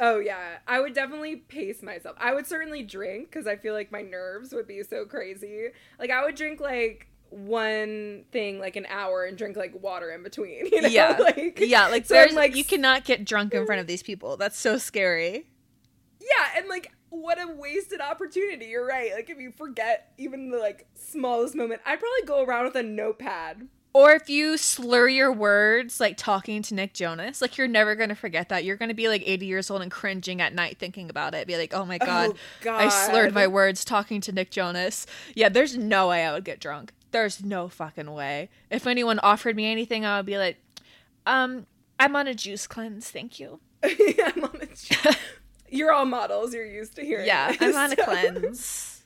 Oh yeah. I would definitely pace myself. I would certainly drink cuz I feel like my nerves would be so crazy. Like I would drink like one thing like an hour and drink like water in between, [LAUGHS] you know? Yeah. [LAUGHS] Like Yeah, like So I'm, there's like, like you cannot get drunk in front of mm. these people. That's so scary. Yeah, and like what a wasted opportunity. You're right. Like if you forget even the like smallest moment, I'd probably go around with a notepad. Or if you slur your words like talking to Nick Jonas, like you're never gonna forget that. You're gonna be like 80 years old and cringing at night thinking about it. Be like, oh my god, oh, God. I slurred my words talking to Nick Jonas. Yeah, there's no way I would get drunk. There's no fucking way. If anyone offered me anything, I would be like, um, I'm on a juice cleanse, thank you. [LAUGHS] [LAUGHS] I'm on a You're all models. You're used to hearing. Yeah, this, I'm on a cleanse. [LAUGHS]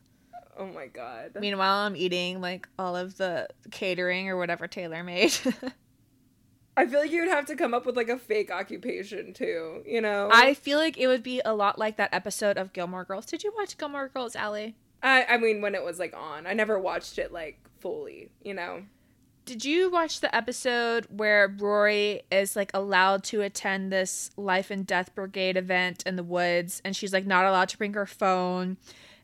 Oh my god. Meanwhile, I'm eating like all of the catering or whatever Taylor made. I feel like you would have to come up with like a fake occupation too. You know. I feel like it would be a lot like that episode of Gilmore Girls. Did you watch Gilmore Girls, Ali? I I mean when it was like on, I never watched it like fully. You know. Did you watch the episode where Rory is like allowed to attend this life and death brigade event in the woods and she's like not allowed to bring her phone?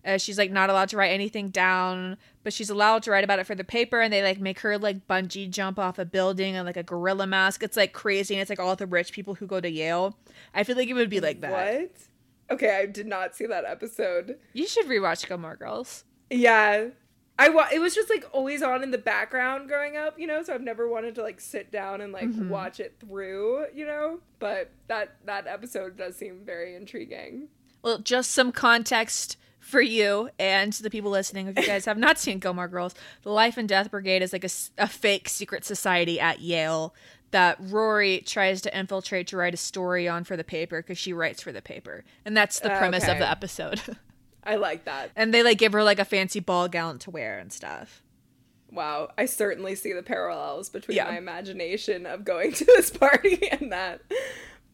Uh, she's like not allowed to write anything down, but she's allowed to write about it for the paper and they like make her like bungee jump off a building and like a gorilla mask. It's like crazy and it's like all the rich people who go to Yale. I feel like it would be like that. What? Okay, I did not see that episode. You should rewatch Gilmore Girls. Yeah. I wa- it was just like always on in the background growing up, you know, so I've never wanted to like sit down and like Mhm. watch it through, you know? But that that episode does seem very intriguing. Well, just some context for you and the people listening, if you guys [LAUGHS] have not seen Gilmore Girls, the Life and Death Brigade is like a fake secret society at Yale that Rory tries to infiltrate to write a story on for the paper because she writes for the paper. And that's the premise of the episode. [LAUGHS] I like that. and they like give her like a fancy ball gown to wear and stuff. Wow, I certainly see the parallels between Yeah. my imagination of going [LAUGHS] to this party and that.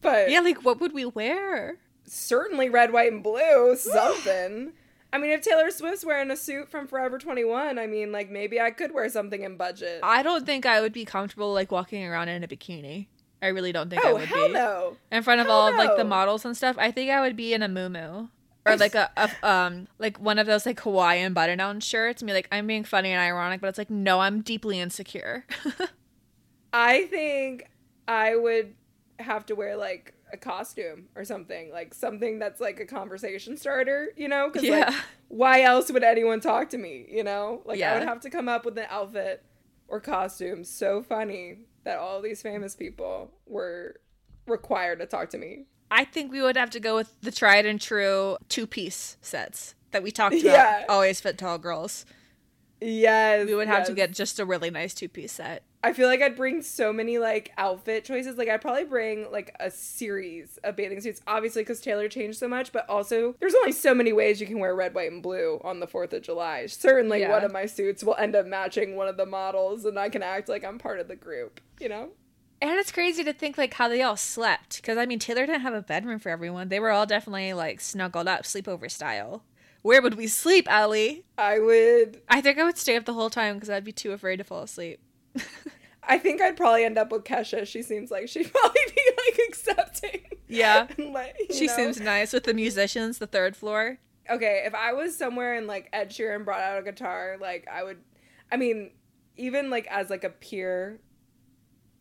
But Yeah, like what would we wear? certainly red, white, and blue, something. I mean, if Taylor Swift's wearing a suit from Forever 21, I mean, like maybe I could wear something in budget. I don't think I would be comfortable like walking around in a bikini. I really don't think I oh, would hell be. no. in front of Hell all of like the models and stuff. I think I would be in a muumuu or like a, a um like one of those like Hawaiian button down shirts and be like I'm being funny and ironic, but it's like no, I'm deeply insecure. [LAUGHS] I think I would have to wear like a costume or something, like something that's like a conversation starter, you know? Because Yeah. like, why else would anyone talk to me, you know? Like, I would have to come up with an outfit or costume so funny that all these famous people were required to talk to me. I think we would have to go with the tried and true two piece sets that we talked about. Yeah. Always fit tall girls. Yes. We would have to get just a really nice two piece set. I feel like I'd bring so many like outfit choices. Like I'd probably bring like a series of bathing suits, obviously because Taylor changed so much. But also, there's only so many ways you can wear red, white, and blue on the Fourth of July. Certainly, Yeah. one of my suits will end up matching one of the models, and I can act like I'm part of the group. You know? And it's crazy to think like how they all slept because I mean Taylor didn't have a bedroom for everyone. They were all definitely like snuggled up, sleepover style. Where would we sleep, Ellie? I would. I think I would stay up the whole time because I'd be too afraid to fall asleep. [LAUGHS] I think I'd probably end up with Kesha. She seems like she'd [LAUGHS] probably be like accepting. Yeah. [LAUGHS] Like, She know? seems nice with the musicians, the third floor. okay, if I was somewhere and like Ed Sheeran brought out a guitar, like I would I mean, even like as like a peer,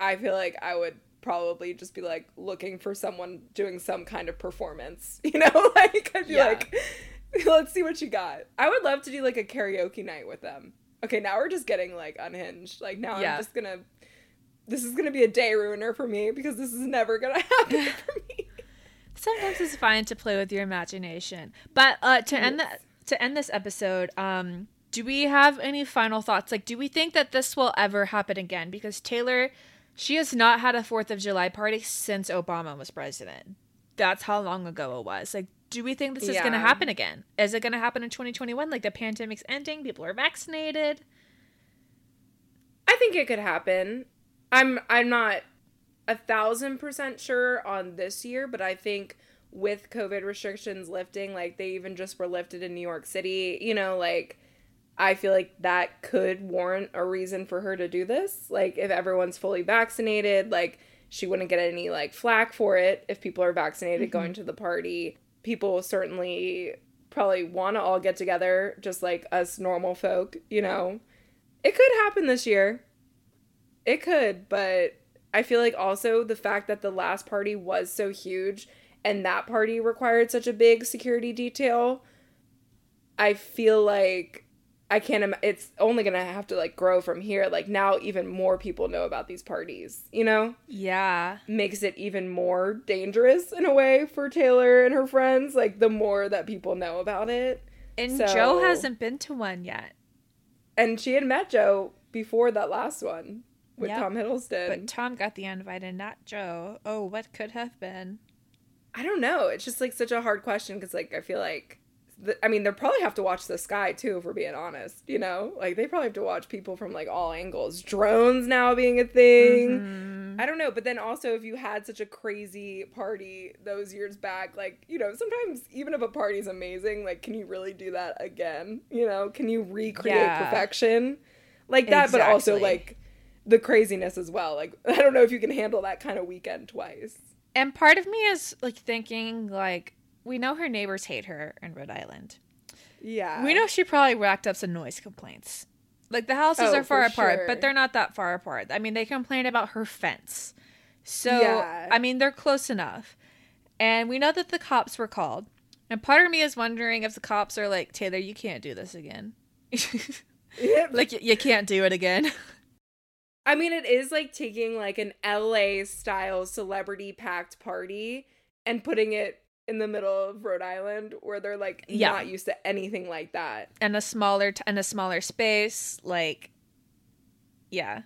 I feel like I would probably just be like looking for someone doing some kind of performance. [LAUGHS] You know? [LAUGHS] Like I'd be Yeah. like, [LAUGHS] let's see what you got. I would love to do like a karaoke night with them. Okay, now we're just getting like unhinged. Like now Yeah. I'm just gonna this is gonna be a day ruiner for me because this is never gonna happen for me. Sometimes it's fine to play with your imagination. But uh, to end that to end this episode, um, do we have any final thoughts? Like, do we think that this will ever happen again? Because Taylor, she has not had a Fourth of July party since Obama was president. That's how long ago it was. Like, do we think this is going to happen again? Is it going to happen in 2021? Like, the pandemic's ending, people are vaccinated. I think it could happen. I'm I'm not a thousand percent sure on this year, but I think with COVID restrictions lifting, like they even just were lifted in New York City, you know, like I feel like that could warrant a reason for her to do this. Like if everyone's fully vaccinated, like she wouldn't get any like flack for it if people are vaccinated mm-hmm. going to the party. People certainly probably want to all get together just like us normal folk, you know. It could happen this year. It could, but I feel like also the fact that the last party was so huge and that party required such a big security detail, I feel like I can't Im- it's only to have to like grow from here. Like now even more people know about these parties, you know? Yeah. Makes it even more dangerous in a way for Taylor and her friends like the more that people know about it. And So- Joe hasn't been to one yet. And she had met Joe before that last one with Yep. Tom Hiddleston. But Tom got the invite and not Joe. Oh, what could have been? I don't know. It's just like such a hard question because like I feel like, the, I mean, they probably have to watch the sky too. If we're being honest, you know, like they probably have to watch people from like all angles. Drones now being a thing. Mhm. I don't know, but then also if you had such a crazy party those years back, like you know, sometimes even if a party's amazing, like can you really do that again? You know, can you recreate Yeah. perfection like that? But also like the craziness as well. Like [LAUGHS] I don't know if you can handle that kind of weekend twice. And part of me is like thinking, like, we know her neighbors hate her in Rhode Island. Yeah, We know she probably racked up some noise complaints. Like the houses Oh, are far apart, sure. but they're not that far apart. I mean, they complained about her fence. So, Yeah. I mean, they're close enough. And we know that the cops were called. And part of me is wondering if the cops are like, Taylor, you can't do this again. [LAUGHS] Like, you can't do it again. [LAUGHS] I mean, it is like taking like an LA style celebrity packed party and putting it in the middle of Rhode Island where they're like Yeah. not used to anything like that. and a smaller t- and a smaller space like yeah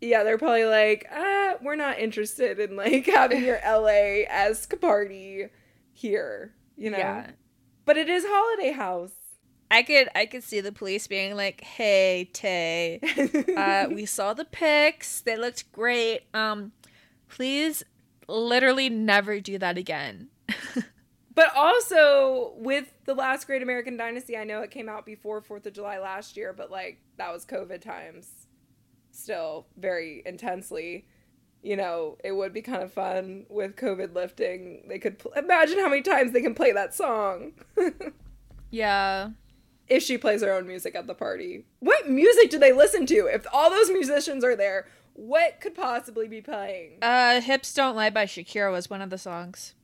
Yeah, they're probably like, ah, we're not interested in like having your [LAUGHS] LA esque party here, you know? yeah But it is Holiday House. i could i could see the police being like hey tay uh [LAUGHS] we saw the pics they looked great um please literally never do that again [LAUGHS] But also with the last Great American Dynasty, I know it came out before Fourth of July last year, but like that was COVID times, still very intensely. You know, it would be kind of fun with COVID lifting. They could pl- imagine how many times they can play that song. [LAUGHS] yeah if she plays her own music at the party. What music do they listen to? If all those musicians are there, what could possibly be playing? uh hips don't lie by shakira was one of the songs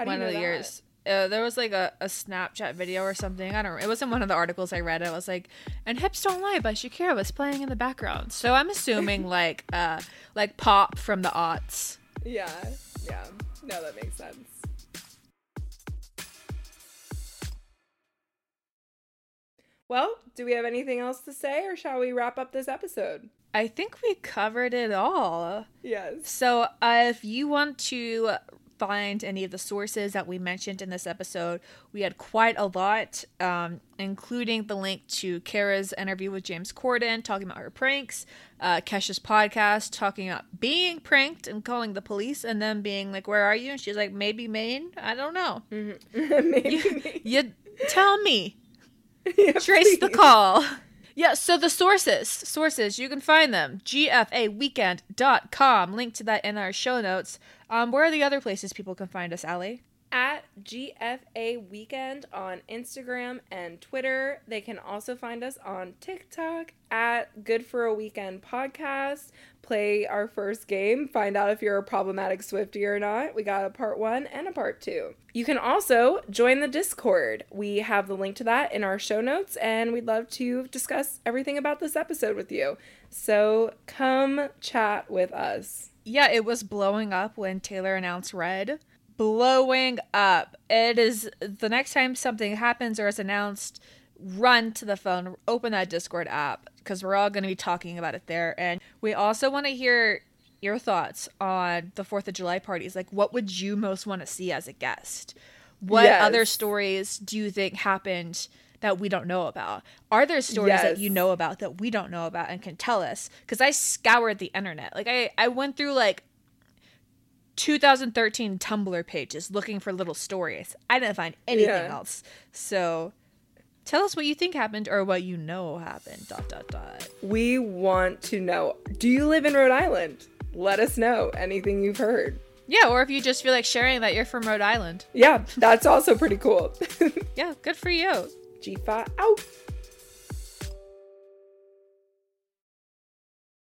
How do you one know of the that? years. Uh, there was like a, a Snapchat video or something. I don't. It wasn't one of the articles I read. It was like, and "Hips Don't Lie" by Shakira was playing in the background. So I'm assuming [LAUGHS] like uh like pop from the aughts. Yeah, yeah. No, that makes sense. Well, do we have anything else to say, or shall we wrap up this episode? I think we covered it all. Yes. So uh, if you want to find any of the sources that we mentioned in this episode, we had quite a lot, um, including the link to Cara's interview with James Corden talking about her pranks, uh, Kesha's podcast talking about being pranked and calling the police, and then being like, "Where are you?" And she's like, "Maybe Maine. I don't know. [LAUGHS] Maybe. You tell me." [LAUGHS] Yeah, Trace the call. Yeah, so the sources, sources, you can find them. GFAweekend.com. Link to that in our show notes. Um, where are the other places people can find us, Ali? At GFA Weekend on Instagram and Twitter. They can also find us on TikTok at Good for a Weekend Podcast. Play our first game, find out if you're a problematic Swifty or not. We got a part one and a part two. You can also join the Discord. We have the link to that in our show notes, and we'd love to discuss everything about this episode with you. So come chat with us. Yeah, it was blowing up when Taylor announced Red. Blowing up. It is the next time something happens or is announced, run to the phone, open that Discord app because we're all going to be talking about it there. And we also want to hear your thoughts on the 4th of July parties. Like, what would you most want to see as a guest? What Yes. other stories do you think happened that we don't know about? Are there stories that you know about that we don't know about and can tell us? Because I scoured the internet. Like, I, I went through like 2013 Tumblr pages looking for little stories. I didn't find anything Yeah. else. So tell us what you think happened or what you know happened. Dot dot dot. We want to know do you live in Rhode Island? Let us know anything you've heard. Yeah, or if you just feel like sharing that you're from Rhode Island. Yeah, that's also pretty cool. [LAUGHS] Yeah, good for you. G5 out.